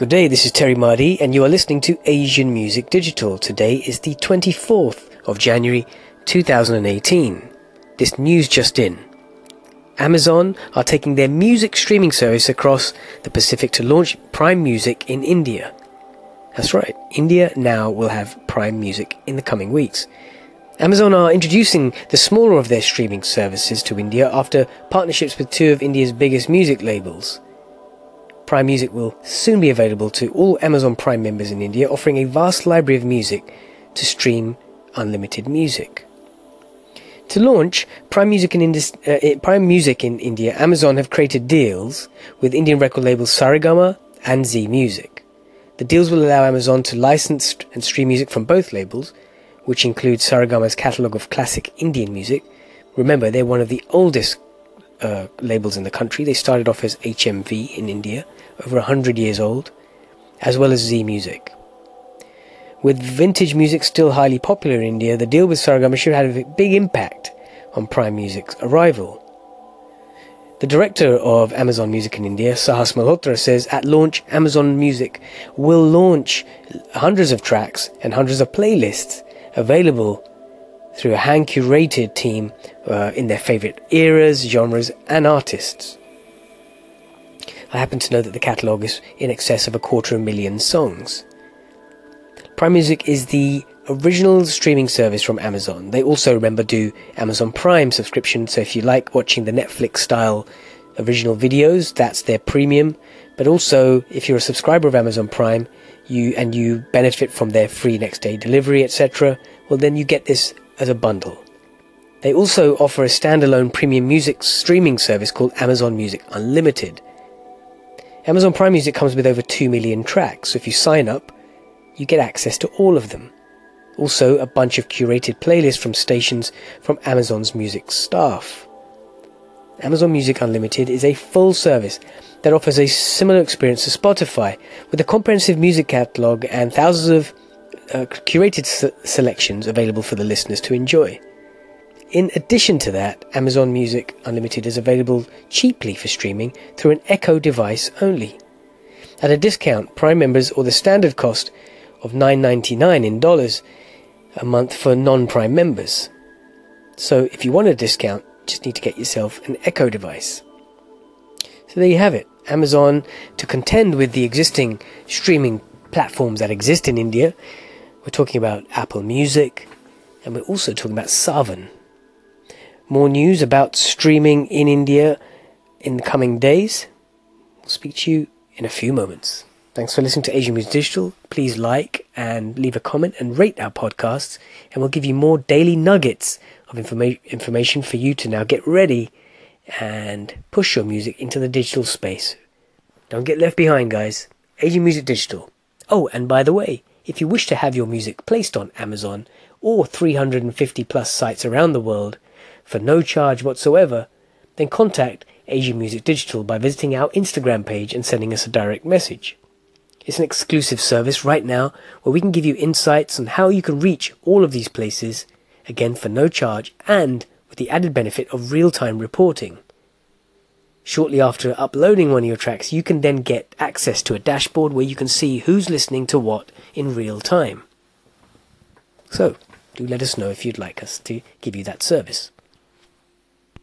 Good day, this is Terry Mardy, and you are listening to Asian Music Digital. Today is the 24th of January 2018. This news just in. Amazon are taking their music streaming service across the Pacific to launch Prime Music in India. That's right, India now will have Prime Music in the coming weeks. Amazon are introducing the smaller of their streaming services to India after partnerships with two of India's biggest music labels. Prime Music will soon be available to all Amazon Prime members in India, offering a vast library of music to stream unlimited music. To launch Prime Music in, Indus, uh, Prime Music in India, Amazon have created deals with Indian record labels Saregama and Zee Music. The deals will allow Amazon to license and stream music from both labels, which includes Saregama's catalogue of classic Indian music. Remember, they're one of the oldest uh, labels in the country. They started off as HMV in India, over 100 years old, as well as Zee Music. With vintage music still highly popular in India, the deal with Saregama should have a big impact on Prime Music's arrival. The director of Amazon Music in India, Sahas Malhotra, says at launch, Amazon Music will launch hundreds of tracks and hundreds of playlists available through a hand curated team uh, in their favorite eras, genres, and artists. I happen to know that the catalogue is in excess of a quarter of a million songs. Prime Music is the original streaming service from Amazon. They also, remember, do Amazon Prime subscription, so if you like watching the Netflix style original videos, that's their premium. But also, if you're a subscriber of Amazon Prime, you and you benefit from their free next day delivery, etc., well, then you get this as a bundle. They also offer a standalone premium music streaming service called Amazon Music Unlimited. Amazon Prime Music comes with over 2 million tracks, so if you sign up, you get access to all of them. Also, a bunch of curated playlists from stations from Amazon's music staff. Amazon Music Unlimited is a full service that offers a similar experience to Spotify, with a comprehensive music catalog and thousands of uh, curated s- selections available for the listeners to enjoy. In addition to that, Amazon Music Unlimited is available cheaply for streaming through an Echo device only. At a discount, Prime members or the standard cost of $9.99 in dollars a month for non-Prime members. So if you want a discount, just need to get yourself an Echo device. So there you have it. Amazon to contend with the existing streaming platforms that exist in India. We're talking about Apple Music and we're also talking about Saavn. More news about streaming in India in the coming days. We'll speak to you in a few moments. Thanks for listening to Asian Music Digital. Please like and leave a comment and rate our podcasts, and we'll give you more daily nuggets of informa- information for you to now get ready and push your music into the digital space. Don't get left behind, guys. Asian Music Digital. Oh, and by the way, if you wish to have your music placed on Amazon or 350 plus sites around the world, for no charge whatsoever, then contact Asian Music Digital by visiting our Instagram page and sending us a direct message. It's an exclusive service right now where we can give you insights on how you can reach all of these places, again for no charge and with the added benefit of real time reporting. Shortly after uploading one of your tracks, you can then get access to a dashboard where you can see who's listening to what in real time. So, do let us know if you'd like us to give you that service.